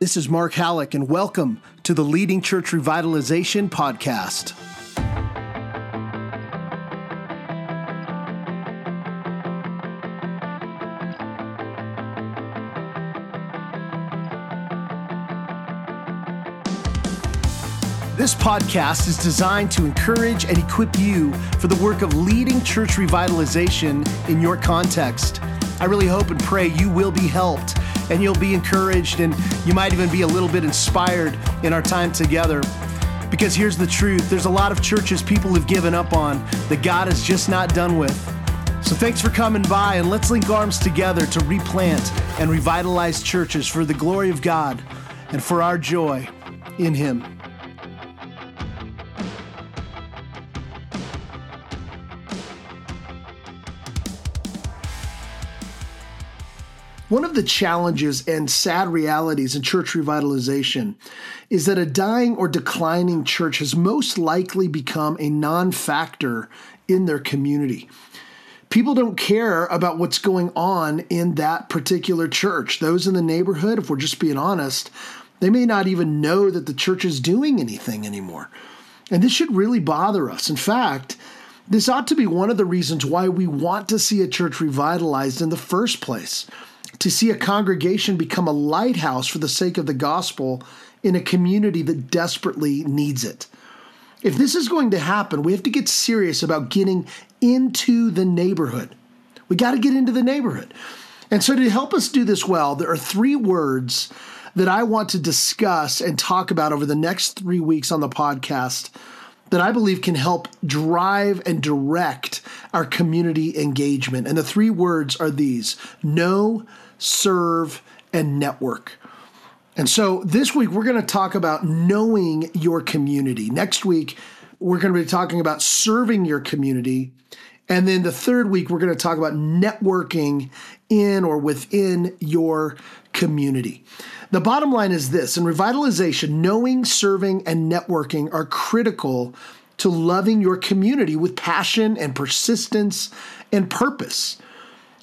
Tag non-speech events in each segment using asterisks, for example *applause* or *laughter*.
This is Mark Hallock, and welcome to the Leading Church Revitalization Podcast. This podcast is designed to encourage and equip you for the work of leading church revitalization in your context. I really hope and pray you will be helped and you'll be encouraged and you might even be a little bit inspired in our time together. Because here's the truth there's a lot of churches people have given up on that God is just not done with. So thanks for coming by and let's link arms together to replant and revitalize churches for the glory of God and for our joy in Him. One of the challenges and sad realities in church revitalization is that a dying or declining church has most likely become a non factor in their community. People don't care about what's going on in that particular church. Those in the neighborhood, if we're just being honest, they may not even know that the church is doing anything anymore. And this should really bother us. In fact, this ought to be one of the reasons why we want to see a church revitalized in the first place to see a congregation become a lighthouse for the sake of the gospel in a community that desperately needs it. If this is going to happen, we have to get serious about getting into the neighborhood. We got to get into the neighborhood. And so, to help us do this well, there are three words that I want to discuss and talk about over the next three weeks on the podcast that I believe can help drive and direct our community engagement. And the three words are these know, serve, and network. And so this week, we're going to talk about knowing your community. Next week, we're going to be talking about serving your community. And then the third week, we're going to talk about networking in or within your community. The bottom line is this in revitalization, knowing, serving, and networking are critical to loving your community with passion and persistence and purpose.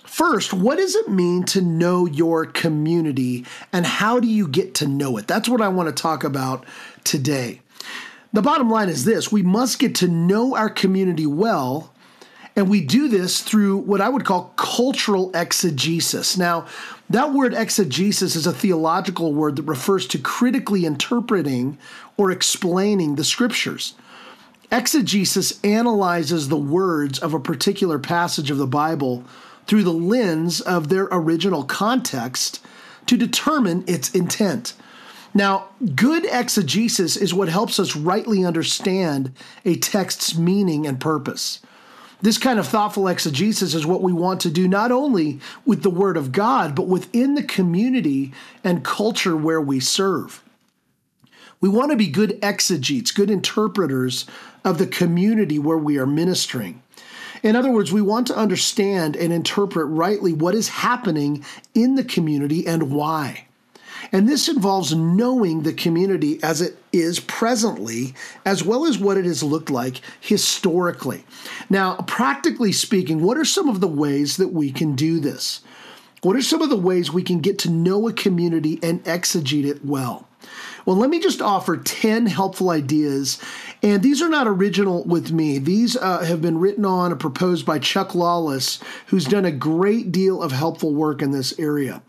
First, what does it mean to know your community and how do you get to know it? That's what I want to talk about today. The bottom line is this we must get to know our community well, and we do this through what I would call cultural exegesis. Now, that word exegesis is a theological word that refers to critically interpreting or explaining the scriptures. Exegesis analyzes the words of a particular passage of the Bible through the lens of their original context to determine its intent. Now, good exegesis is what helps us rightly understand a text's meaning and purpose. This kind of thoughtful exegesis is what we want to do not only with the Word of God, but within the community and culture where we serve. We want to be good exegetes, good interpreters of the community where we are ministering. In other words, we want to understand and interpret rightly what is happening in the community and why. And this involves knowing the community as it is presently, as well as what it has looked like historically. Now, practically speaking, what are some of the ways that we can do this? What are some of the ways we can get to know a community and exegete it well? Well, let me just offer 10 helpful ideas. And these are not original with me. These uh, have been written on and proposed by Chuck Lawless, who's done a great deal of helpful work in this area.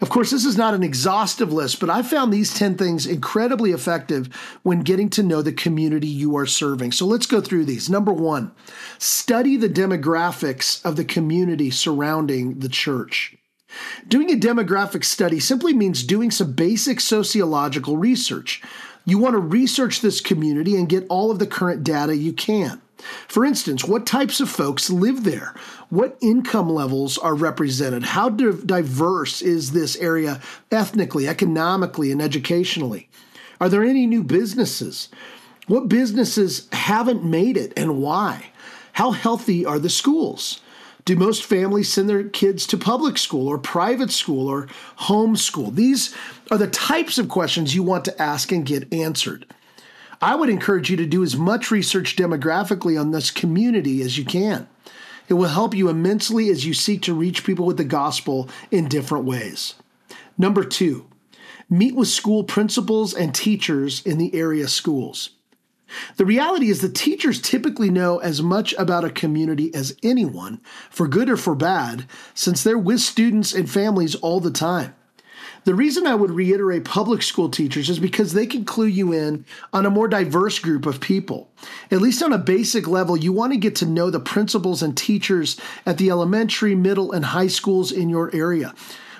Of course, this is not an exhaustive list, but I found these 10 things incredibly effective when getting to know the community you are serving. So let's go through these. Number one, study the demographics of the community surrounding the church. Doing a demographic study simply means doing some basic sociological research. You want to research this community and get all of the current data you can. For instance, what types of folks live there? What income levels are represented? How diverse is this area ethnically, economically, and educationally? Are there any new businesses? What businesses haven't made it and why? How healthy are the schools? Do most families send their kids to public school or private school or homeschool? These are the types of questions you want to ask and get answered. I would encourage you to do as much research demographically on this community as you can. It will help you immensely as you seek to reach people with the gospel in different ways. Number two, Meet with school principals and teachers in the area schools. The reality is that teachers typically know as much about a community as anyone, for good or for bad, since they're with students and families all the time. The reason I would reiterate public school teachers is because they can clue you in on a more diverse group of people. At least on a basic level, you want to get to know the principals and teachers at the elementary, middle, and high schools in your area.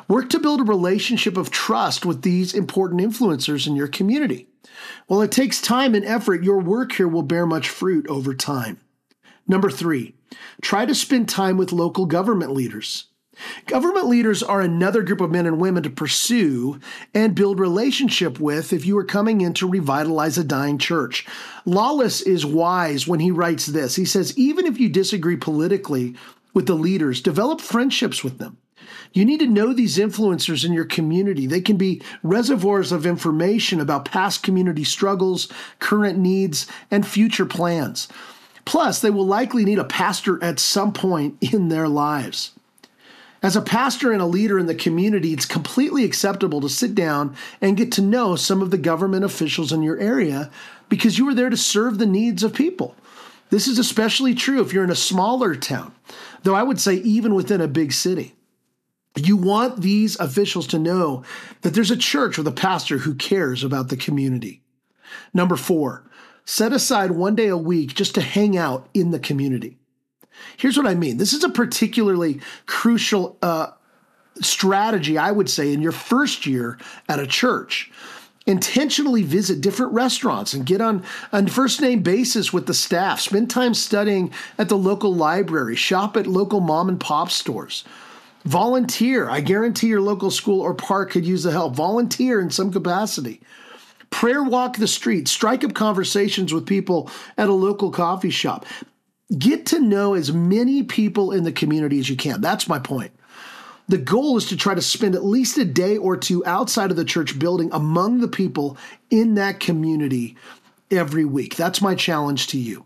Work to build a relationship of trust with these important influencers in your community. While it takes time and effort, your work here will bear much fruit over time. Number three, try to spend time with local government leaders. Government leaders are another group of men and women to pursue and build relationship with if you are coming in to revitalize a dying church. Lawless is wise when he writes this. He says, even if you disagree politically with the leaders, develop friendships with them. You need to know these influencers in your community. They can be reservoirs of information about past community struggles, current needs, and future plans. Plus, they will likely need a pastor at some point in their lives. As a pastor and a leader in the community, it's completely acceptable to sit down and get to know some of the government officials in your area because you are there to serve the needs of people. This is especially true if you're in a smaller town, though I would say even within a big city. You want these officials to know that there's a church with a pastor who cares about the community. Number four, set aside one day a week just to hang out in the community. Here's what I mean this is a particularly crucial uh, strategy, I would say, in your first year at a church. Intentionally visit different restaurants and get on a first name basis with the staff. Spend time studying at the local library. Shop at local mom and pop stores. Volunteer. I guarantee your local school or park could use the help. Volunteer in some capacity. Prayer walk the street. Strike up conversations with people at a local coffee shop. Get to know as many people in the community as you can. That's my point. The goal is to try to spend at least a day or two outside of the church building among the people in that community every week. That's my challenge to you.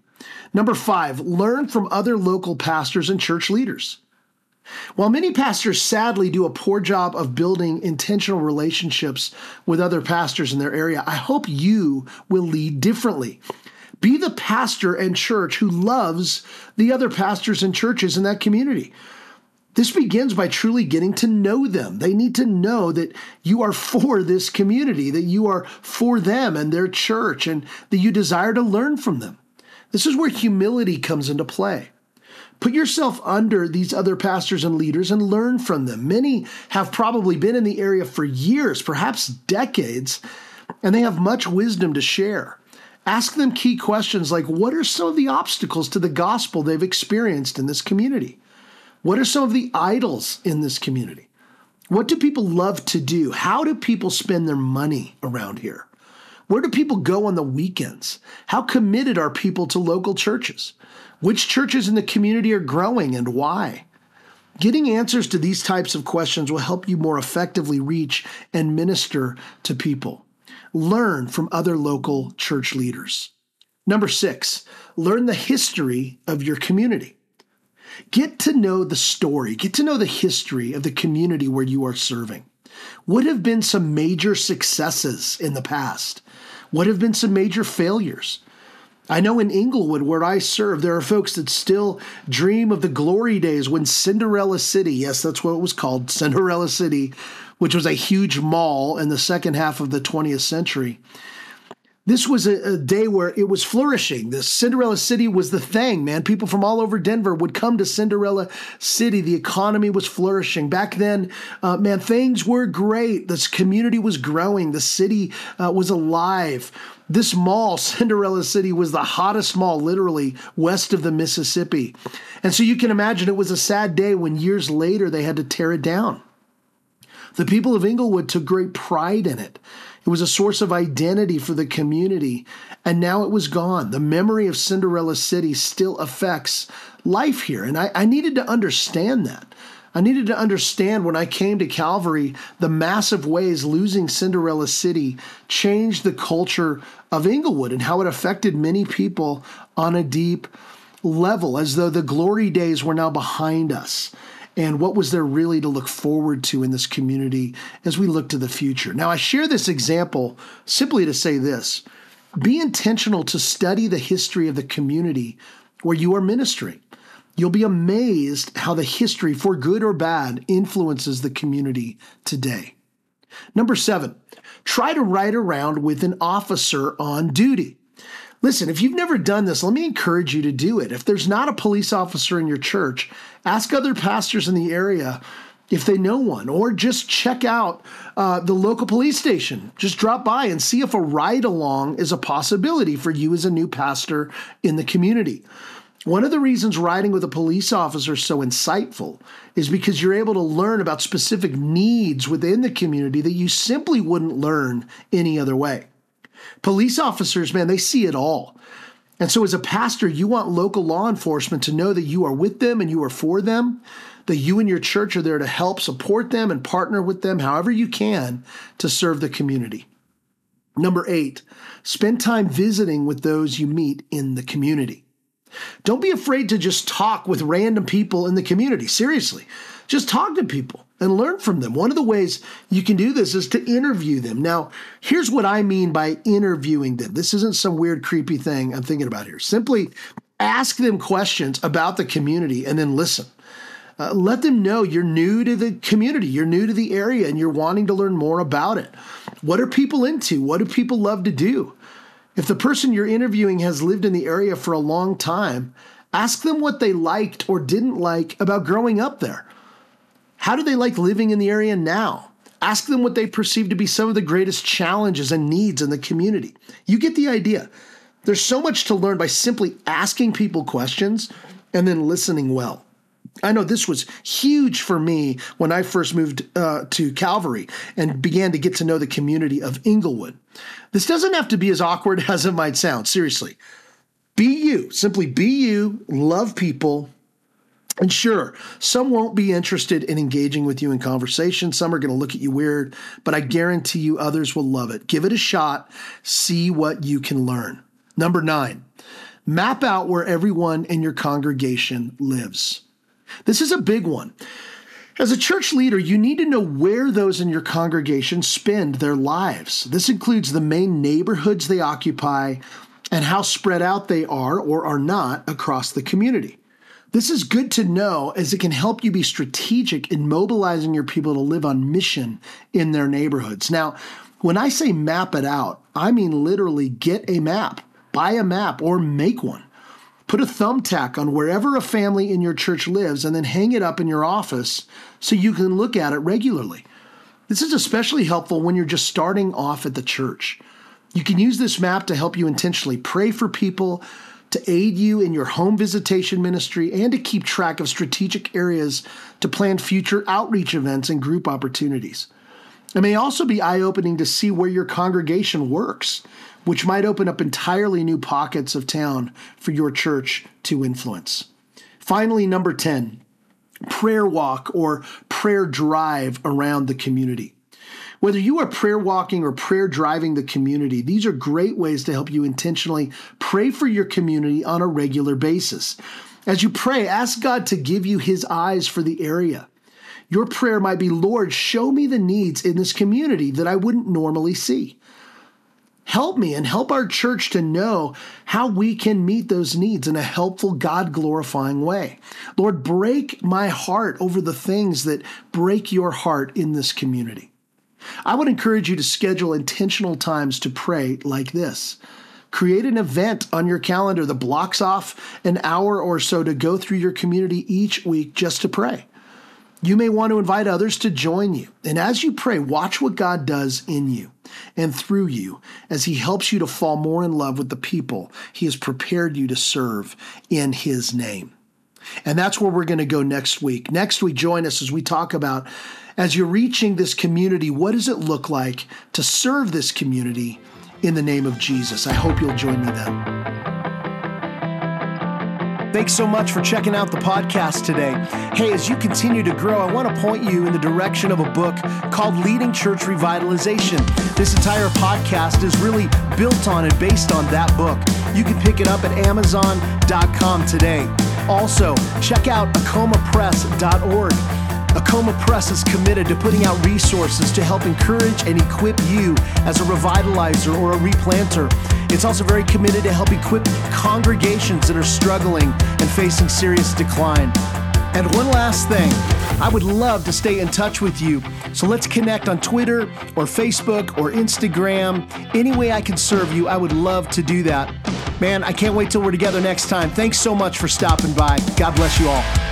Number five, learn from other local pastors and church leaders. While many pastors sadly do a poor job of building intentional relationships with other pastors in their area, I hope you will lead differently. Be the pastor and church who loves the other pastors and churches in that community. This begins by truly getting to know them. They need to know that you are for this community, that you are for them and their church, and that you desire to learn from them. This is where humility comes into play. Put yourself under these other pastors and leaders and learn from them. Many have probably been in the area for years, perhaps decades, and they have much wisdom to share. Ask them key questions like what are some of the obstacles to the gospel they've experienced in this community? What are some of the idols in this community? What do people love to do? How do people spend their money around here? Where do people go on the weekends? How committed are people to local churches? Which churches in the community are growing and why? Getting answers to these types of questions will help you more effectively reach and minister to people. Learn from other local church leaders. Number six, learn the history of your community. Get to know the story, get to know the history of the community where you are serving. What have been some major successes in the past? What have been some major failures? I know in Englewood, where I serve, there are folks that still dream of the glory days when Cinderella City, yes, that's what it was called, *laughs* Cinderella City, which was a huge mall in the second half of the 20th century. This was a, a, day where it was flourishing. The Cinderella City was the thing, man. People from all over Denver would come to Cinderella City. The economy was flourishing. Back then, uh, man, things were great. This community was growing. The city uh, was alive. This mall, *laughs* Cinderella City, was the hottest mall, literally, west of the Mississippi. And so you can imagine it was a sad day when years later they had to tear it down. The people of Englewood took great pride in it. It was a source of identity for the community, and now it was gone. The memory of Cinderella City still affects life here, and I, I needed to understand that. I needed to understand when I came to Calvary the massive ways losing Cinderella City changed the culture of Englewood and how it affected many people on a deep level, as though the glory days were now behind us. And what was there really to look forward to in this community as we look to the future. Now, I share this example simply to say this be intentional to study the history of the community where you are ministering. You'll be amazed how the history, for good or bad, influences the community today. Number seven, try to ride around with an officer on duty. Listen, if you've never done this, let me encourage you to do it. If there's not a police officer in your church, ask other pastors in the area if they know one, or just check out uh, the local police station. Just drop by and see if a ride along is a possibility for you as a new pastor in the community. One of the reasons riding with a police officer is so insightful is because you're able to learn about specific needs within the community that you simply wouldn't learn any other way. Police officers, man, they see it all. And so, as a pastor, you want local law enforcement to know that you are with them and you are for them, that you and your church are there to help support them and partner with them however you can to serve the community. Number eight, spend time visiting with those you meet in the community. Don't be afraid to just talk with random people in the community. Seriously, just talk to people and learn from them. One of the ways you can do this is to interview them. Now, here's what I mean by interviewing them. This isn't some weird, creepy thing I'm thinking about here. Simply ask them questions about the community and then listen. Uh, let them know you're new to the community, you're new to the area, and you're wanting to learn more about it. What are people into? What do people love to do? If the person you're interviewing has lived in the area for a long time, ask them what they liked or didn't like about growing up there. How do they like living in the area now? Ask them what they perceive to be some of the greatest challenges and needs in the community. You get the idea. There's so much to learn by simply asking people questions and then listening well. I know this was huge for me when I first moved uh, to Calvary and began to get to know the community of Englewood. This doesn't have to be as awkward *laughs* as it might sound, seriously. Be you, simply be you, love people. And sure, some won't be interested in engaging with you in conversation. Some are going to look at you weird, but I guarantee you others will love it. Give it a shot, see what you can learn. Number nine, map out where everyone in your congregation lives. This is a big one. As a church leader, you need to know where those in your congregation spend their lives. This includes the main neighborhoods they occupy and how spread out they are or are not across the community. This is good to know as it can help you be strategic in mobilizing your people to live on mission in their neighborhoods. Now, when I say map it out, I mean literally get a map, buy a map, or make one. Put a thumbtack on wherever a family in your church lives and then hang it up in your office so you can look at it regularly. This is especially helpful when you're just starting off at the church. You can use this map to help you intentionally pray for people, to aid you in your home visitation ministry, and to keep track of strategic areas to plan future outreach events and group opportunities. It may also be eye opening to see where your congregation works which might open up entirely new pockets of town for your church to influence. Finally, number 10, prayer walk or prayer drive around the community. Whether you are prayer walking or prayer driving the community, these are great ways to help you intentionally pray for your community on a regular basis. As you pray, ask God to give you his eyes for the area. Your prayer might be, Lord, show me the needs in this community that I wouldn't normally see. Help me and help our church to know how we can meet those needs in a helpful, God glorifying way. Lord, break my heart over the things that break your heart in this community. I would encourage you to schedule intentional times to pray like this. Create an event on your calendar that blocks off an hour or so to go through your community each week just to pray. You may want to invite others to join you. And as you pray, watch what God does in you and through you as He helps you to fall more in love with the people He has prepared you to serve in His name. And that's where we're going to go next week. Next week, join us as we talk about as you're reaching this community, what does it look like to serve this community in the name of Jesus? I hope you'll join me then. Thanks so much for checking out the podcast today. Hey, as you continue to grow, I want to point you in the direction of a book called Leading Church Revitalization. This entire podcast is really built on and based on that book. You can pick it up at Amazon.com today. Also, check out acomapress.org. Acoma Press is committed to putting out resources to help encourage and equip you as a revitalizer or a replanter. It's also very committed to help equip congregations that are struggling and facing serious decline. And one last thing. I would love to stay in touch with you. So let's connect on Twitter or Facebook or Instagram. Any way I can serve you, I would love to do that. Man, I can't wait till we're together next time. Thanks so much for stopping by. God bless you all.